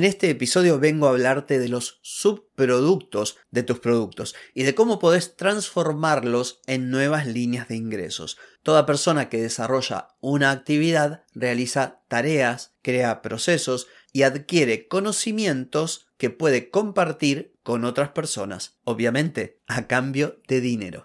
En este episodio vengo a hablarte de los subproductos de tus productos y de cómo podés transformarlos en nuevas líneas de ingresos. Toda persona que desarrolla una actividad realiza tareas, crea procesos y adquiere conocimientos que puede compartir con otras personas, obviamente a cambio de dinero.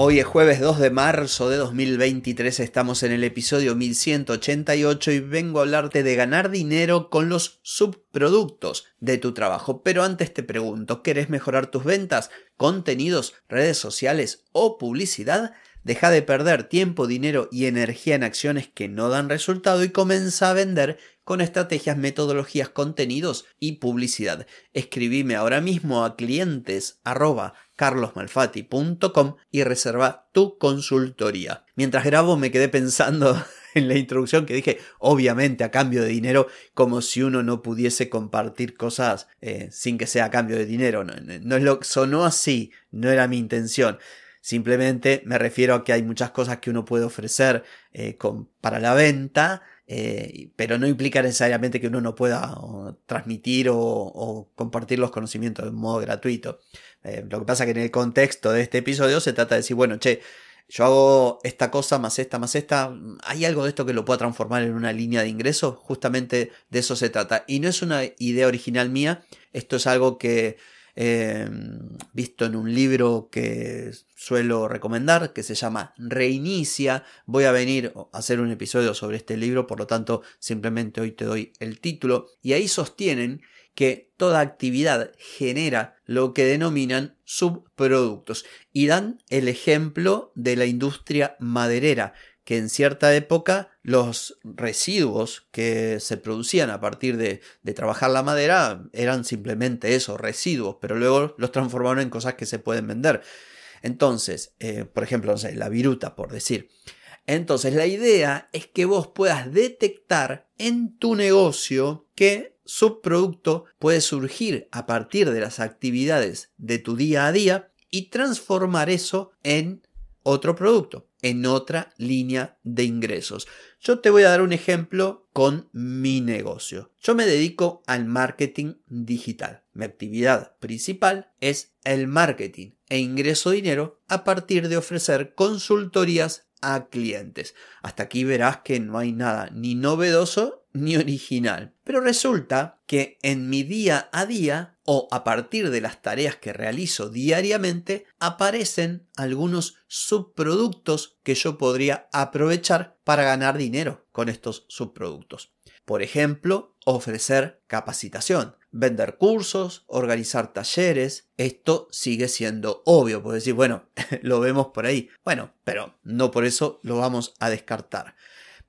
Hoy es jueves 2 de marzo de 2023, estamos en el episodio 1188 y vengo a hablarte de ganar dinero con los subproductos de tu trabajo. Pero antes te pregunto, ¿querés mejorar tus ventas, contenidos, redes sociales o publicidad? Deja de perder tiempo, dinero y energía en acciones que no dan resultado y comienza a vender con estrategias, metodologías, contenidos y publicidad. Escribime ahora mismo a clientes carlosmalfati.com y reserva tu consultoría. Mientras grabo me quedé pensando en la introducción que dije, obviamente a cambio de dinero, como si uno no pudiese compartir cosas eh, sin que sea a cambio de dinero. No, no, sonó así, no era mi intención. Simplemente me refiero a que hay muchas cosas que uno puede ofrecer eh, para la venta, eh, pero no implica necesariamente que uno no pueda transmitir o, compartir los conocimientos de modo gratuito. Eh, lo que pasa que en el contexto de este episodio se trata de decir, bueno, che, yo hago esta cosa más esta más esta, ¿hay algo de esto que lo pueda transformar en una línea de ingresos? Justamente de eso se trata. Y no es una idea original mía, esto es algo que Em, visto en un libro que suelo recomendar, que se llama Reinicia. Voy a venir a hacer un episodio sobre este libro, por lo tanto simplemente hoy te doy el título. Y ahí sostienen que toda actividad genera lo que denominan subproductos. Y dan el ejemplo de la industria maderera, que en cierta época los residuos que se producían a partir de, trabajar la madera eran simplemente eso, residuos, pero luego los transformaron en cosas que se pueden vender. Entonces, eh, por ejemplo, la viruta, por decir. Entonces, la idea es que vos puedas detectar en tu negocio qué subproducto puede surgir a partir de las actividades de tu día a día y transformar eso en otro producto en otra línea de ingresos. Yo te voy a dar un ejemplo con mi negocio. Yo me dedico al marketing digital. Mi actividad principal es el marketing e ingreso dinero a partir de ofrecer consultorías a clientes. Hasta aquí verás que no hay nada ni novedoso ni original. Pero resulta que en mi día a día o a partir de las tareas que realizo diariamente aparecen algunos subproductos que yo podría aprovechar para ganar dinero con estos subproductos. Por ejemplo, ofrecer capacitación, vender cursos, organizar talleres. Esto sigue siendo obvio, puedes decir, bueno, lo vemos por ahí. Bueno, pero no por eso lo vamos a descartar.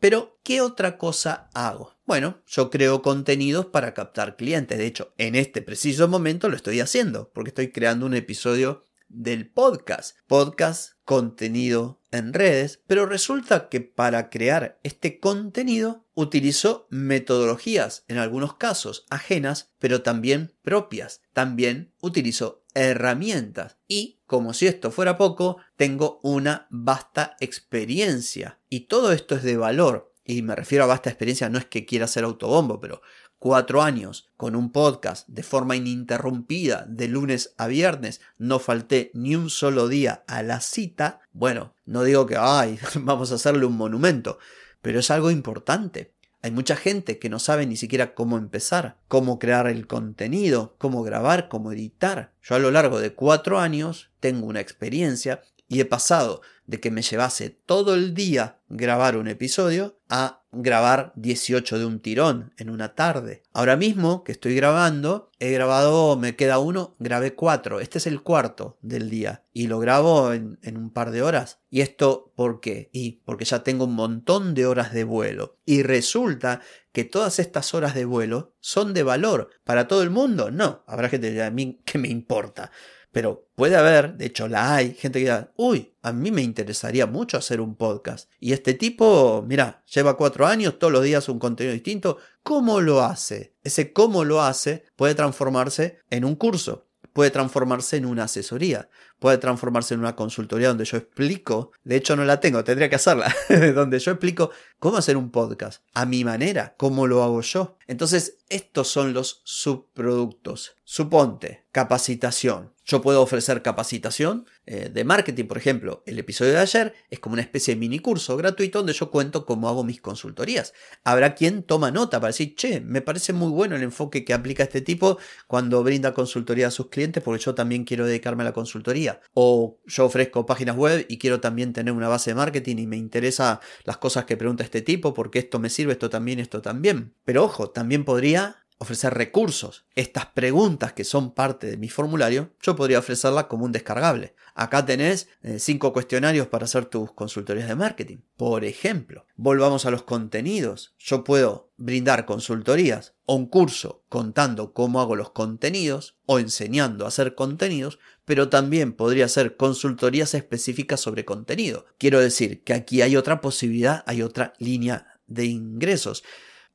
Pero, ¿qué otra cosa hago? Bueno, yo creo contenidos para captar clientes. De hecho, en este preciso momento lo estoy haciendo, porque estoy creando un episodio del podcast. Podcast, contenido en redes, pero resulta que para crear este contenido utilizo metodologías, en algunos casos ajenas, pero también propias. También utilizo herramientas y, como si esto fuera poco, tengo una vasta experiencia. Y todo esto es de valor. Y me refiero a vasta experiencia, no es que quiera ser autobombo, pero cuatro años con un podcast de forma ininterrumpida de lunes a viernes, no falté ni un solo día a la cita, bueno, no digo que, ay, vamos a hacerle un monumento, pero es algo importante. Hay mucha gente que no sabe ni siquiera cómo empezar, cómo crear el contenido, cómo grabar, cómo editar. Yo a lo largo de cuatro años tengo una experiencia y he pasado de que me llevase todo el día grabar un episodio a grabar 18 de un tirón en una tarde. Ahora mismo que estoy grabando, he grabado, me queda uno, grabé cuatro. Este es el cuarto del día y lo grabo en, un par de horas. ¿Y esto por qué? Y porque ya tengo un montón de horas de vuelo. Y resulta que todas estas horas de vuelo son de valor para todo el mundo. No, habrá gente que a mí que me importa. Pero puede haber, de hecho la hay, gente que diga, uy, a mí me interesaría mucho hacer un podcast. Y este tipo, mira, lleva cuatro años, todos los días un contenido distinto. ¿Cómo lo hace? Ese cómo lo hace puede transformarse en un curso puede transformarse en una asesoría, puede transformarse en una consultoría donde yo explico, de hecho no la tengo, tendría que hacerla, donde yo explico cómo hacer un podcast, a mi manera, cómo lo hago yo. Entonces, estos son los subproductos. Suponte, capacitación. Yo puedo ofrecer capacitación eh, de marketing, por ejemplo. El episodio de ayer es como una especie de mini curso gratuito donde yo cuento cómo hago mis consultorías. Habrá quien toma nota para decir, che, me parece muy bueno el enfoque que aplica este tipo cuando brinda consultoría a sus clientes porque yo también quiero dedicarme a la consultoría. O yo ofrezco páginas web y quiero también tener una base de marketing y me interesa las cosas que pregunta este tipo porque esto me sirve, esto también, esto también. Pero ojo, también podría ofrecer recursos. Estas preguntas que son parte de mi formulario, yo podría ofrecerlas como un descargable. Acá tenés eh, cinco cuestionarios para hacer tus consultorías de marketing. Por ejemplo, volvamos a los contenidos. Yo puedo brindar consultorías o un curso contando cómo hago los contenidos o enseñando a hacer contenidos, pero también podría hacer consultorías específicas sobre contenido. Quiero decir que aquí hay otra posibilidad, hay otra línea de ingresos.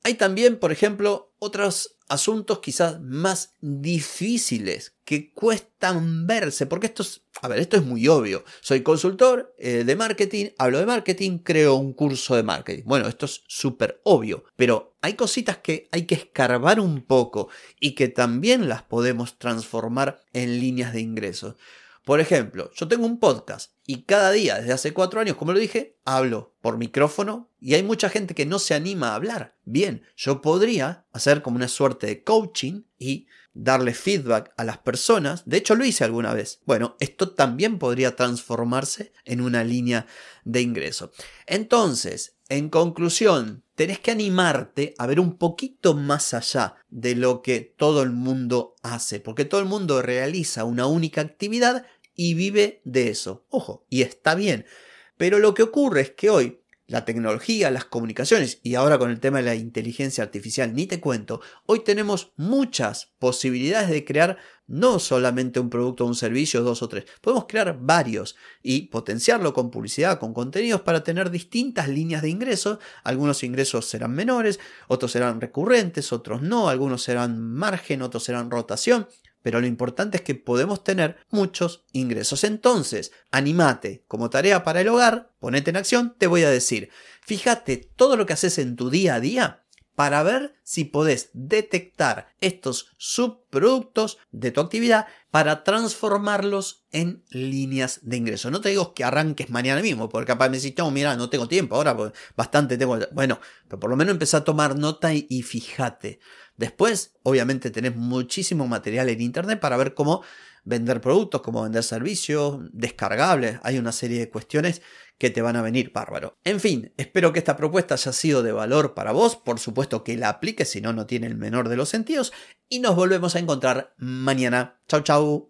Hay también, por ejemplo, otros asuntos quizás más difíciles que cuestan verse, porque esto es, a ver, esto es muy obvio. Soy consultor eh, de marketing, hablo de marketing, creo un curso de marketing. Bueno, esto es súper obvio, pero hay cositas que hay que escarbar un poco y que también las podemos transformar en líneas de ingresos. Por ejemplo, yo tengo un podcast y cada día, desde hace cuatro años, como lo dije, hablo por micrófono y hay mucha gente que no se anima a hablar. Bien, yo podría hacer como una suerte de coaching y darle feedback a las personas. De hecho, lo hice alguna vez. Bueno, esto también podría transformarse en una línea de ingreso. Entonces, en conclusión, tenés que animarte a ver un poquito más allá de lo que todo el mundo hace, porque todo el mundo realiza una única actividad y vive de eso. Ojo, y está bien. Pero lo que ocurre es que hoy la tecnología, las comunicaciones y ahora con el tema de la inteligencia artificial, ni te cuento, hoy tenemos muchas posibilidades de crear no solamente un producto o un servicio, dos o tres, podemos crear varios y potenciarlo con publicidad, con contenidos para tener distintas líneas de ingresos. Algunos ingresos serán menores, otros serán recurrentes, otros no, algunos serán margen, otros serán rotación pero lo importante es que podemos tener muchos ingresos. Entonces, animate como tarea para el hogar, ponete en acción, te voy a decir, fíjate todo lo que haces en tu día a día para ver si podés detectar estos subproductos de tu actividad para transformarlos en líneas de ingreso. No te digo que arranques mañana mismo, porque capaz me decís, no, mira, no tengo tiempo, ahora bastante tengo. Bueno, pero por lo menos empezá a tomar nota y fíjate. Después, obviamente, tenés muchísimo material en internet para ver cómo vender productos, cómo vender servicios, descargables. Hay una serie de cuestiones que te van a venir bárbaro. En fin, espero que esta propuesta haya sido de valor para vos. Por supuesto que la apliques, si no, no tiene el menor de los sentidos. Y nos volvemos a encontrar mañana. Chau, chau.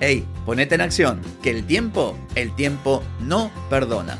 Hey, ponete en acción, que el tiempo, el tiempo no perdona.